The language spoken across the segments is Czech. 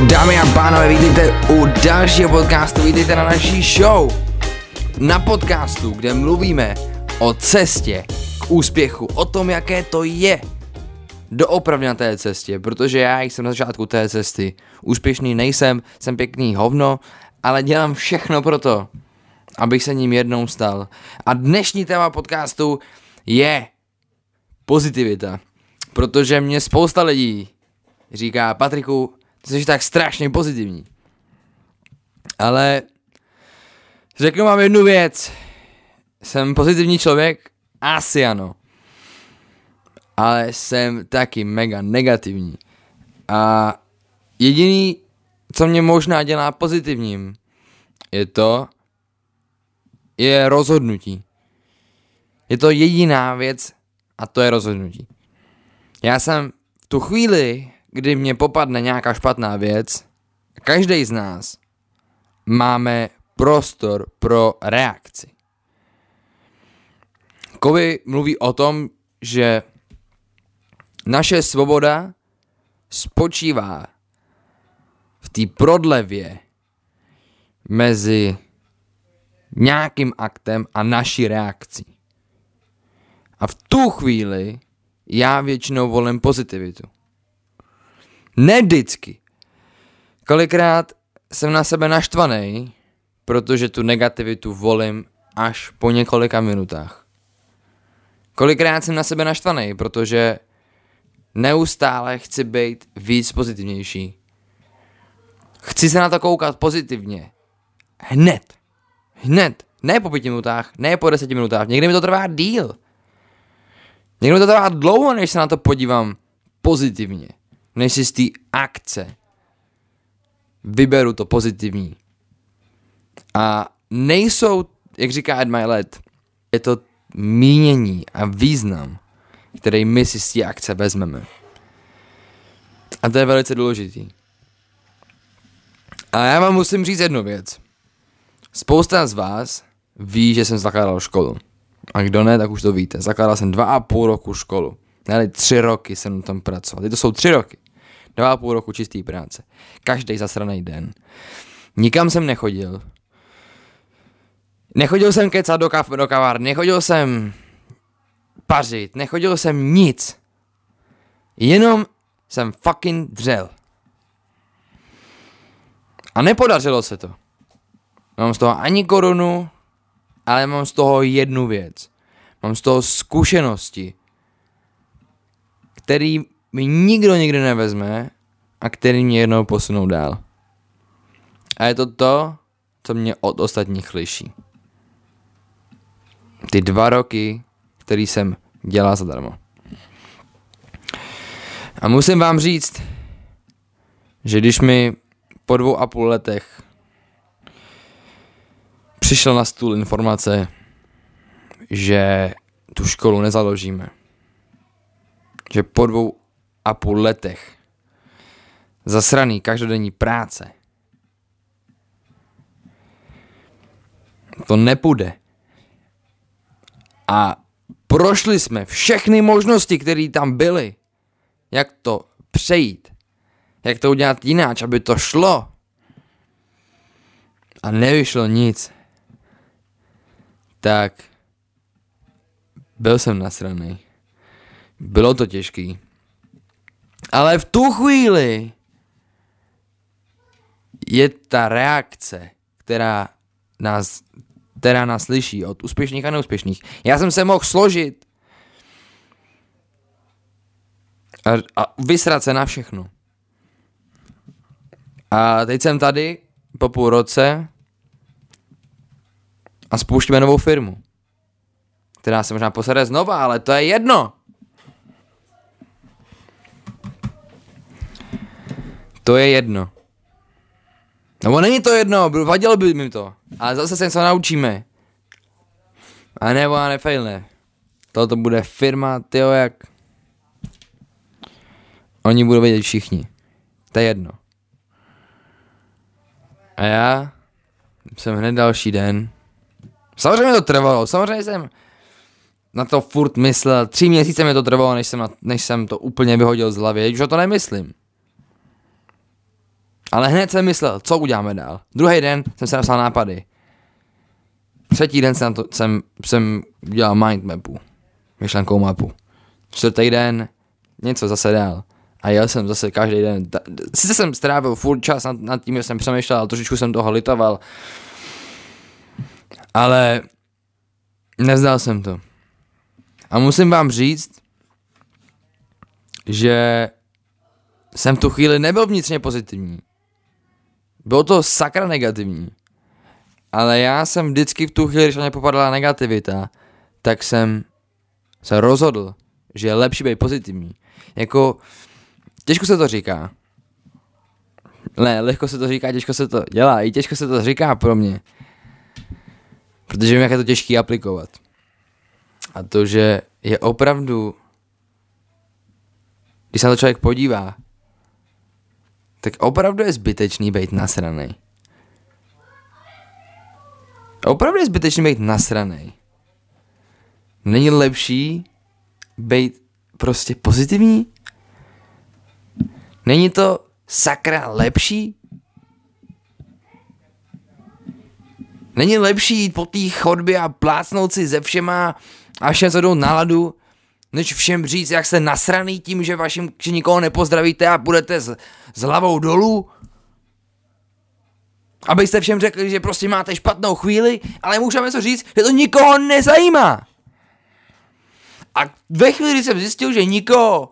Dámy a pánové, vítejte u dalšího podcastu, vítejte na naší show. Na podcastu, kde mluvíme o cestě k úspěchu, o tom, jaké to je doopravdy na té cestě, protože já jsem na začátku té cesty. Úspěšný nejsem, jsem pěkný hovno, ale dělám všechno pro to, abych se ním jednou stal. A dnešní téma podcastu je pozitivita. Protože mě spousta lidí říká, Patriku, ty jsi tak strašně pozitivní. Ale řeknu vám jednu věc. Jsem pozitivní člověk? Asi ano. Ale jsem taky mega negativní. A jediný, co mě možná dělá pozitivním, je to, je rozhodnutí. Je to jediná věc a to je rozhodnutí. Já jsem v tu chvíli, kdy mě popadne nějaká špatná věc, každý z nás máme prostor pro reakci. Kovy mluví o tom, že naše svoboda spočívá v té prodlevě mezi nějakým aktem a naší reakcí. A v tu chvíli já většinou volím pozitivitu. Ne vždycky. Kolikrát jsem na sebe naštvaný, protože tu negativitu volím až po několika minutách. Kolikrát jsem na sebe naštvaný, protože neustále chci být víc pozitivnější. Chci se na to koukat pozitivně. Hned. Hned. Ne po pěti minutách, ne po deseti minutách. Někdy mi to trvá díl. Někdy mi to trvá dlouho, než se na to podívám pozitivně. Než si z té akce vyberu to pozitivní. A nejsou, jak říká Ed Milet, je to mínění a význam, který my si z té akce vezmeme. A to je velice důležitý. A já vám musím říct jednu věc. Spousta z vás ví, že jsem zakládal školu. A kdo ne, tak už to víte. Zakládal jsem dva a půl roku školu. Ne, tři roky jsem tom pracoval. Teď to jsou tři roky. Dva a půl roku čistý práce. Každý zasraný den. Nikam jsem nechodil. Nechodil jsem kecat do, kav- do kavárny, nechodil jsem pařit, nechodil jsem nic. Jenom jsem fucking dřel. A nepodařilo se to. Mám z toho ani korunu, ale mám z toho jednu věc. Mám z toho zkušenosti, který mi nikdo nikdy nevezme a který mě jednou posunou dál. A je to to, co mě od ostatních liší. Ty dva roky, který jsem dělal zadarmo. A musím vám říct, že když mi po dvou a půl letech přišel na stůl informace, že tu školu nezaložíme, že po dvou a půl letech zasraný každodenní práce to nepůjde. A prošli jsme všechny možnosti, které tam byly. Jak to přejít. Jak to udělat jináč, aby to šlo. A nevyšlo nic. Tak byl jsem nasraný. Bylo to těžký. Ale v tu chvíli je ta reakce, která nás, která nás slyší od úspěšných a neúspěšných. Já jsem se mohl složit a, a vysrat se na všechno. A teď jsem tady po půl roce a spouštíme novou firmu, která se možná posede znova, ale to je jedno. To je jedno. No není to jedno, vadilo by mi to. Ale zase se něco naučíme. A nebo a nefejlne. Toto bude firma, tyjo, jak... Oni budou vědět všichni. To je jedno. A já jsem hned další den. Samozřejmě to trvalo, samozřejmě jsem na to furt myslel. Tři měsíce mi to trvalo, než jsem, na, než jsem to úplně vyhodil z hlavy. Už o to nemyslím. Ale hned jsem myslel, co uděláme dál. Druhý den jsem se napsal nápady. Třetí den jsem, to, jsem, jsem dělal mindmapu, myšlenkou mapu. Čtvrtý den něco zase dál. A jel jsem zase každý den. Sice jsem strávil furt čas nad, nad tím, že jsem přemýšlel, trošičku jsem toho litoval. Ale nezdal jsem to. A musím vám říct, že jsem tu chvíli nebyl vnitřně pozitivní. Bylo to sakra negativní. Ale já jsem vždycky v tu chvíli, když mě popadala negativita, tak jsem se rozhodl, že je lepší být pozitivní. Jako, těžko se to říká. Ne, lehko se to říká, těžko se to dělá, i těžko se to říká pro mě. Protože vím, jak je to těžké aplikovat. A to, že je opravdu, když se na to člověk podívá, tak opravdu je zbytečný být nasranej. Opravdu je zbytečný být nasranej. Není lepší být prostě pozitivní? Není to sakra lepší? Není lepší jít po té chodbě a plácnout si ze všema a všem zvednout náladu, než všem říct, jak jste nasraný tím, že, vašim, že nikoho nepozdravíte a budete s, s hlavou dolů? Abyste všem řekli, že prostě máte špatnou chvíli, ale můžeme to říct, že to nikoho nezajímá. A ve chvíli, jsem zjistil, že nikoho,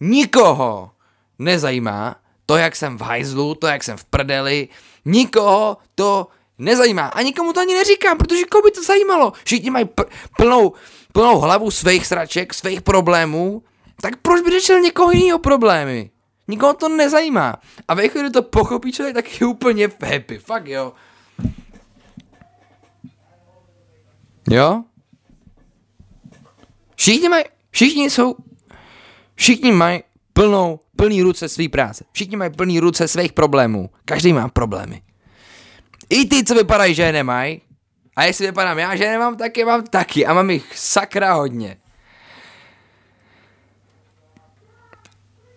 nikoho nezajímá to, jak jsem v hajzlu, to, jak jsem v prdeli, nikoho to nezajímá. A nikomu to ani neříkám, protože koho by to zajímalo? Všichni mají p- plnou, plnou hlavu svých sraček, svých problémů, tak proč by řešil někoho jiného problémy? Nikoho to nezajímá. A ve chvíli to pochopí člověk, tak je úplně happy. Fakt jo. Jo? Všichni mají, všichni jsou, všichni mají plnou, plný ruce své práce. Všichni mají plný ruce svých problémů. Každý má problémy. I ty, co vypadají, že je nemají. A jestli vypadám já, že nemám, tak je mám taky. A mám jich sakra hodně.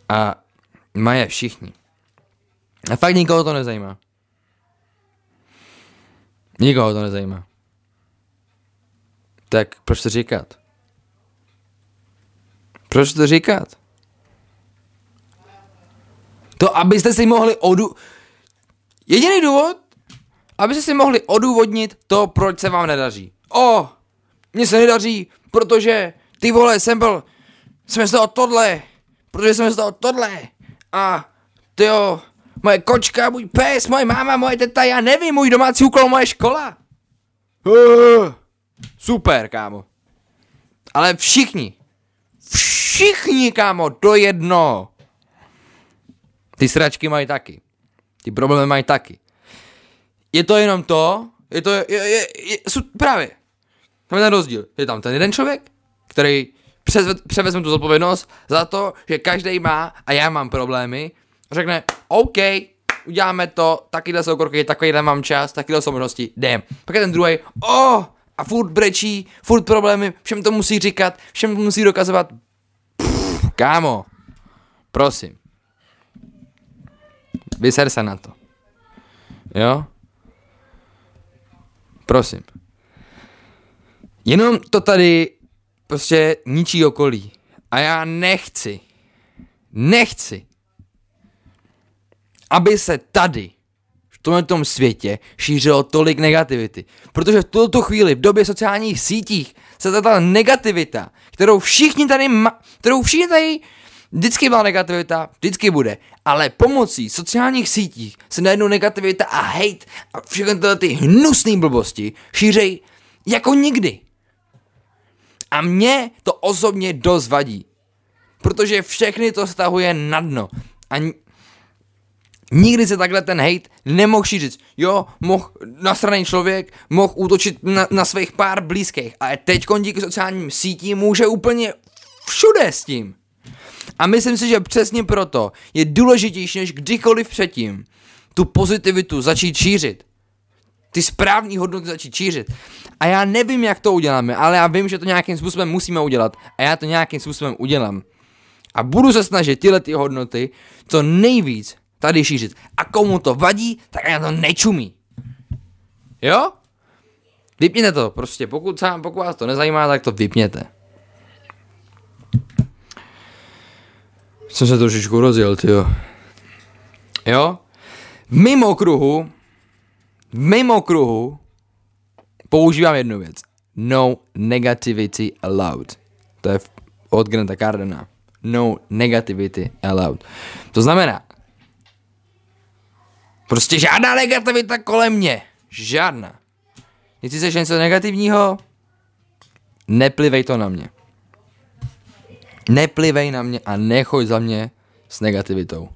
A mají všichni. A fakt nikoho to nezajímá. Nikoho to nezajímá. Tak proč to říkat? Proč to říkat? To, abyste si mohli odu... Jediný důvod, abyste si mohli odůvodnit to, proč se vám nedaří. O, mně se nedaří, protože ty vole, jsem byl, jsem z toho tohle, protože jsem z toho tohle a ty jo, moje kočka, můj pes, moje máma, moje teta, já nevím, můj domácí úkol, moje škola. Uh, super, kámo. Ale všichni, všichni, kámo, do jedno. Ty sračky mají taky. Ty problémy mají taky. Je to jenom to, je to, je, je, je, je právě. Tam je ten rozdíl. Je tam ten jeden člověk, který převezme tu zodpovědnost za to, že každý má a já mám problémy. Řekne, OK, uděláme to, takyhle jsou kroky, takovýhle mám čas, takyhle jsou možnosti, jdem. Pak je ten druhý, oh, a furt brečí, furt problémy, všem to musí říkat, všem to musí dokazovat. Pff, kámo, prosím. Vyser se na to. Jo? Prosím. Jenom to tady prostě ničí okolí. A já nechci, nechci, aby se tady, v tomhle tom světě, šířilo tolik negativity. Protože v tuto chvíli, v době sociálních sítích, se ta negativita, kterou všichni tady, ma- kterou všichni tady Vždycky byla negativita, vždycky bude, ale pomocí sociálních sítí se najednou negativita a hate a všechny tyhle ty hnusné blbosti šířej jako nikdy. A mě to osobně dost vadí, protože všechny to stahuje na dno. A nikdy se takhle ten hate nemohl šířit. Jo, mohl nasraný člověk, mohl útočit na, na svých pár blízkých, ale teď díky sociálním sítím může úplně všude s tím. A myslím si, že přesně proto je důležitější než kdykoliv předtím tu pozitivitu začít šířit. Ty správní hodnoty začít šířit. A já nevím, jak to uděláme, ale já vím, že to nějakým způsobem musíme udělat. A já to nějakým způsobem udělám. A budu se snažit tyhle ty hodnoty co nejvíc tady šířit. A komu to vadí, tak na to nečumí. Jo? Vypněte to, prostě, pokud, sám, pokud vás to nezajímá, tak to vypněte. Jsem se trošičku rozjel, jo. Jo? Mimo kruhu, mimo kruhu používám jednu věc. No negativity allowed. To je od Granta Cardena. No negativity allowed. To znamená, prostě žádná negativita kolem mě. Žádná. Jestli chceš něco negativního, neplivej to na mě. Neplivej na mě a nechoď za mě s negativitou.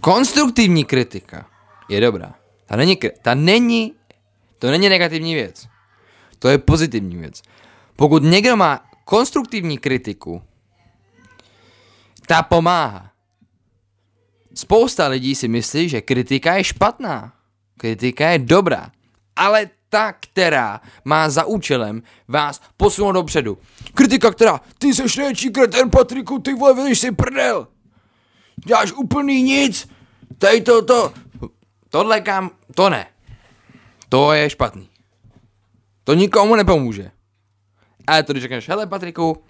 Konstruktivní kritika je dobrá. Ta není, ta není, to není negativní věc. To je pozitivní věc. Pokud někdo má konstruktivní kritiku, ta pomáhá. Spousta lidí si myslí, že kritika je špatná. Kritika je dobrá. Ale ta, která má za účelem vás posunout dopředu. Kritika, která, ty seš největší kreten, Patriku, ty vole, vidíš si prdel. Děláš úplný nic. Tady to, to. Tohle kam, to ne. To je špatný. To nikomu nepomůže. Ale to když řekneš, hele Patriku,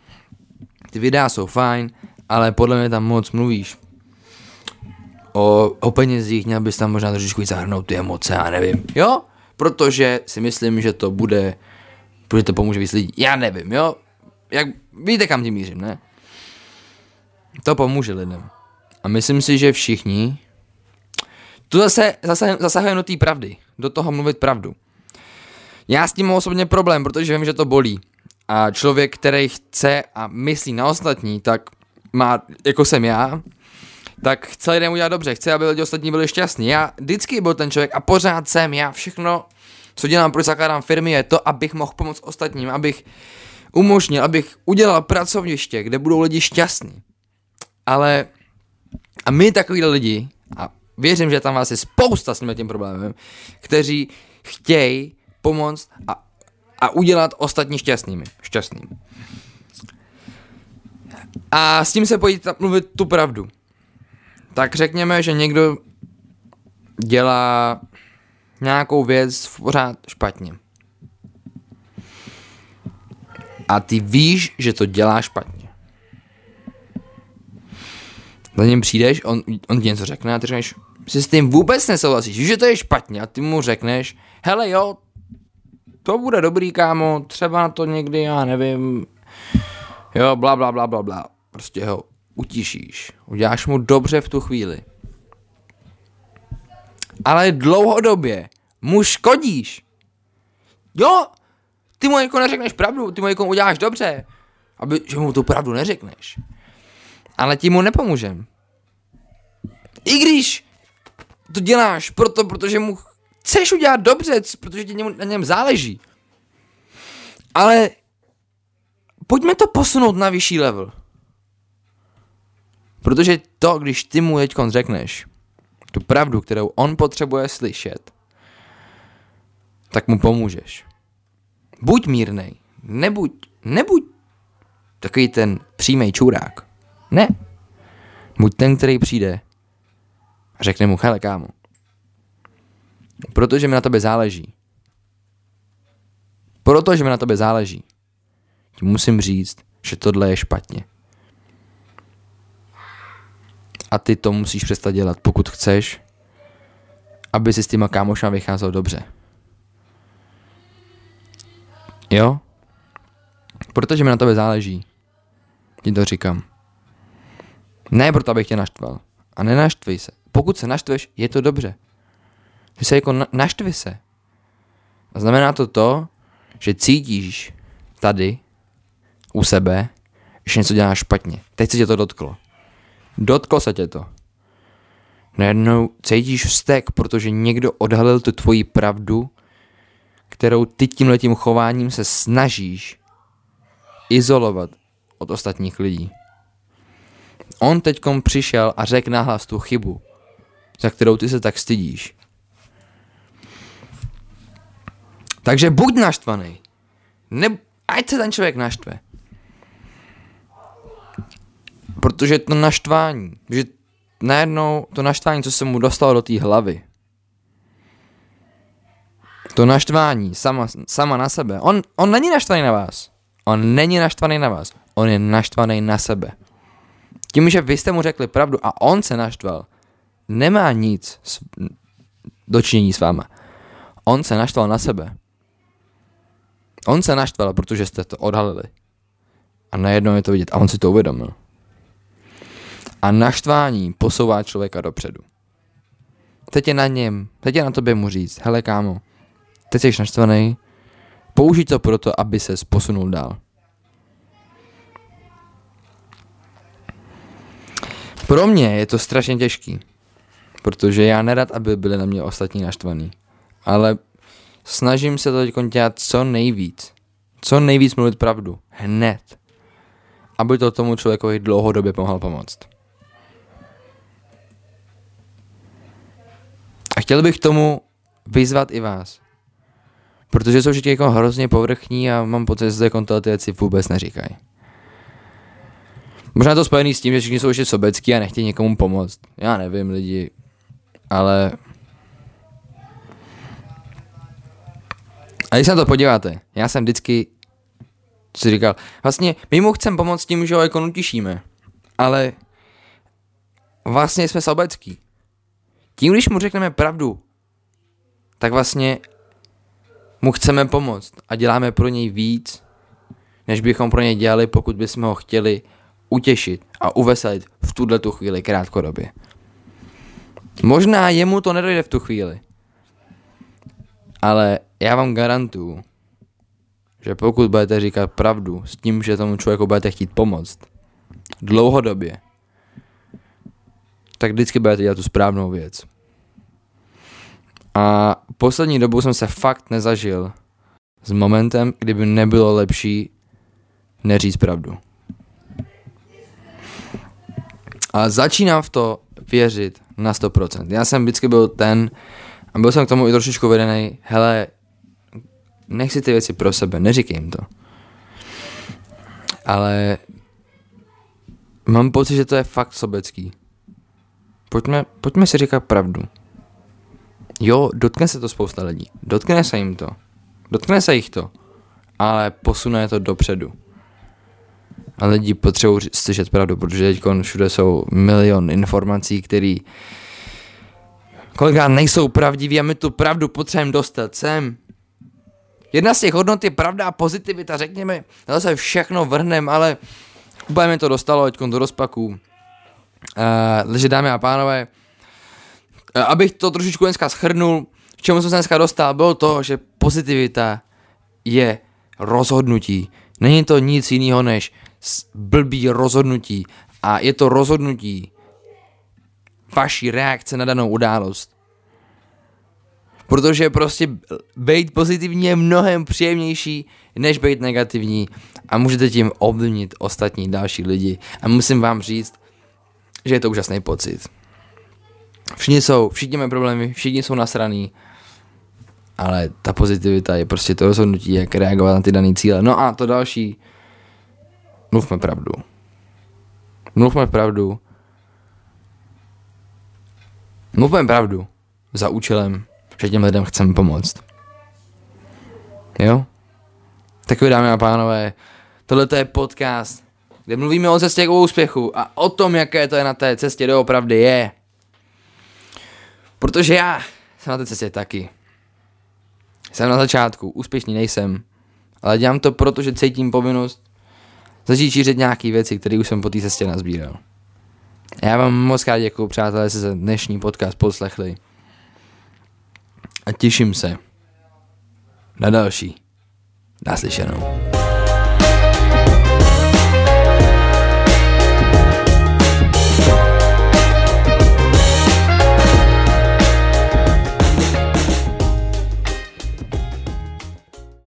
ty videa jsou fajn, ale podle mě tam moc mluvíš. O, o penězích měl bys tam možná trošičku zahrnout ty emoce, já nevím. Jo? Protože si myslím, že to bude, protože to pomůže víc lidí. Já nevím, jo? Jak, víte, kam tím mířím, ne? To pomůže lidem. A myslím si, že všichni tu zase, zase zasahujeme do té pravdy, do toho mluvit pravdu. Já s tím mám osobně problém, protože vím, že to bolí. A člověk, který chce a myslí na ostatní, tak má, jako jsem já, tak chce lidem udělat dobře, chce, aby lidi ostatní byli šťastní. Já vždycky byl ten člověk a pořád jsem, já všechno, co dělám, proč zakládám firmy, je to, abych mohl pomoct ostatním, abych umožnil, abych udělal pracoviště, kde budou lidi šťastní. Ale a my takový lidi, a věřím, že tam vás je spousta s tím problémem, kteří chtějí pomoct a, a udělat ostatní šťastnými. Šťastným. A s tím se pojít mluvit tu pravdu tak řekněme, že někdo dělá nějakou věc pořád špatně. A ty víš, že to dělá špatně. Za ním přijdeš, on, on ti něco řekne a ty řekneš, že s tím vůbec nesouhlasíš, že to je špatně a ty mu řekneš, hele jo, to bude dobrý, kámo, třeba na to někdy, já nevím, jo, bla, bla, bla, bla, bla. Prostě ho utišíš, uděláš mu dobře v tu chvíli. Ale dlouhodobě mu škodíš. Jo, ty mu jako neřekneš pravdu, ty mu jako uděláš dobře, aby, že mu tu pravdu neřekneš. Ale ti mu nepomůžem. I když to děláš proto, protože mu chceš udělat dobře, protože ti na něm záleží. Ale pojďme to posunout na vyšší level. Protože to, když ty mu teď řekneš tu pravdu, kterou on potřebuje slyšet, tak mu pomůžeš. Buď mírnej, nebuď, nebuď takový ten přímý čurák. Ne. Buď ten, který přijde a řekne mu, hele kámo, protože mi na tebe záleží. Protože mi na tebe záleží. Ti musím říct, že tohle je špatně a ty to musíš přestat dělat, pokud chceš, aby si s těma kámošama vycházel dobře. Jo? Protože mi na tebe záleží. Ti to říkám. Ne proto, abych tě naštval. A nenaštvej se. Pokud se naštveš, je to dobře. Ty se jako na- naštvi se. A znamená to to, že cítíš tady u sebe, že něco děláš špatně. Teď se tě to dotklo. Dotklo se tě to. Najednou cítíš vztek, protože někdo odhalil tu tvoji pravdu, kterou ty tímhletím chováním se snažíš izolovat od ostatních lidí. On teďkom přišel a řekl nahlas tu chybu, za kterou ty se tak stydíš. Takže buď naštvaný. Ne, ať se ten člověk naštve. Protože to naštvání, že najednou to naštvání, co se mu dostalo do té hlavy, to naštvání sama, sama na sebe, on, on není naštvaný na vás. On není naštvaný na vás. On je naštvaný na sebe. Tím, že vy jste mu řekli pravdu a on se naštval, nemá nic s, dočinění s váma. On se naštval na sebe. On se naštval, protože jste to odhalili. A najednou je to vidět. A on si to uvědomil. A naštvání posouvá člověka dopředu. Teď je na něm, teď je na tobě mu říct, hele kámo, teď jsi naštvaný, použij to proto, aby se posunul dál. Pro mě je to strašně těžký, protože já nerad, aby byli na mě ostatní naštvaný. Ale snažím se to dělat co nejvíc. Co nejvíc mluvit pravdu. Hned. Aby to tomu člověkovi dlouhodobě pomohl pomoct. Chtěl bych tomu vyzvat i vás. Protože jsou všichni jako hrozně povrchní a mám pocit, že zde tyhle věci vůbec neříkají. Možná to spojený s tím, že všichni jsou ještě sobecký a nechtějí někomu pomoct. Já nevím, lidi. Ale... A když se na to podíváte, já jsem vždycky si říkal, vlastně my mu chceme pomoct tím, že ho jako nutišíme. Ale vlastně jsme sobecký. Tím, když mu řekneme pravdu, tak vlastně mu chceme pomoct a děláme pro něj víc, než bychom pro něj dělali, pokud bychom ho chtěli utěšit a uveselit v tuhle tu chvíli krátkodobě. Možná jemu to nedojde v tu chvíli, ale já vám garantuju, že pokud budete říkat pravdu s tím, že tomu člověku budete chtít pomoct dlouhodobě, tak vždycky budete dělat tu správnou věc. A poslední dobu jsem se fakt nezažil s momentem, kdyby nebylo lepší neříct pravdu. A začínám v to věřit na 100%. Já jsem vždycky byl ten, a byl jsem k tomu i trošičku vedený, hele, nech si ty věci pro sebe, neříkej jim to. Ale mám pocit, že to je fakt sobecký. Pojďme, pojďme si říkat pravdu. Jo, dotkne se to spousta lidí. Dotkne se jim to. Dotkne se jich to. Ale posune to dopředu. A lidi potřebují slyšet pravdu, protože teď všude jsou milion informací, které kolikrát nejsou pravdiví a my tu pravdu potřebujeme dostat sem. Jedna z těch hodnot je pravda a pozitivita, řekněme, zase všechno vrhnem, ale úplně mi to dostalo teď do rozpaků. Uh, takže dámy a pánové, abych to trošičku dneska schrnul, k čemu jsem se dneska dostal, bylo to, že pozitivita je rozhodnutí. Není to nic jiného než blbý rozhodnutí a je to rozhodnutí vaší reakce na danou událost. Protože prostě být pozitivní je mnohem příjemnější, než být negativní a můžete tím ovlivnit ostatní další lidi. A musím vám říct, že je to úžasný pocit. Všichni jsou, všichni mají problémy, všichni jsou nasraný, ale ta pozitivita je prostě to rozhodnutí, jak reagovat na ty dané cíle. No a to další, mluvme pravdu. Mluvme pravdu. Mluvme pravdu za účelem, že těm lidem chceme pomoct. Jo? Tak dámy a pánové, tohle je podcast, kde mluvíme o cestě k úspěchu a o tom, jaké to je na té cestě doopravdy je. Protože já jsem na té cestě taky. Jsem na začátku, úspěšný nejsem, ale dělám to proto, že cítím povinnost začít šířit nějaké věci, které už jsem po té cestě nazbíral. Já vám moc krát děkuju, přátelé, že se dnešní podcast poslechli. A těším se na další naslyšenou.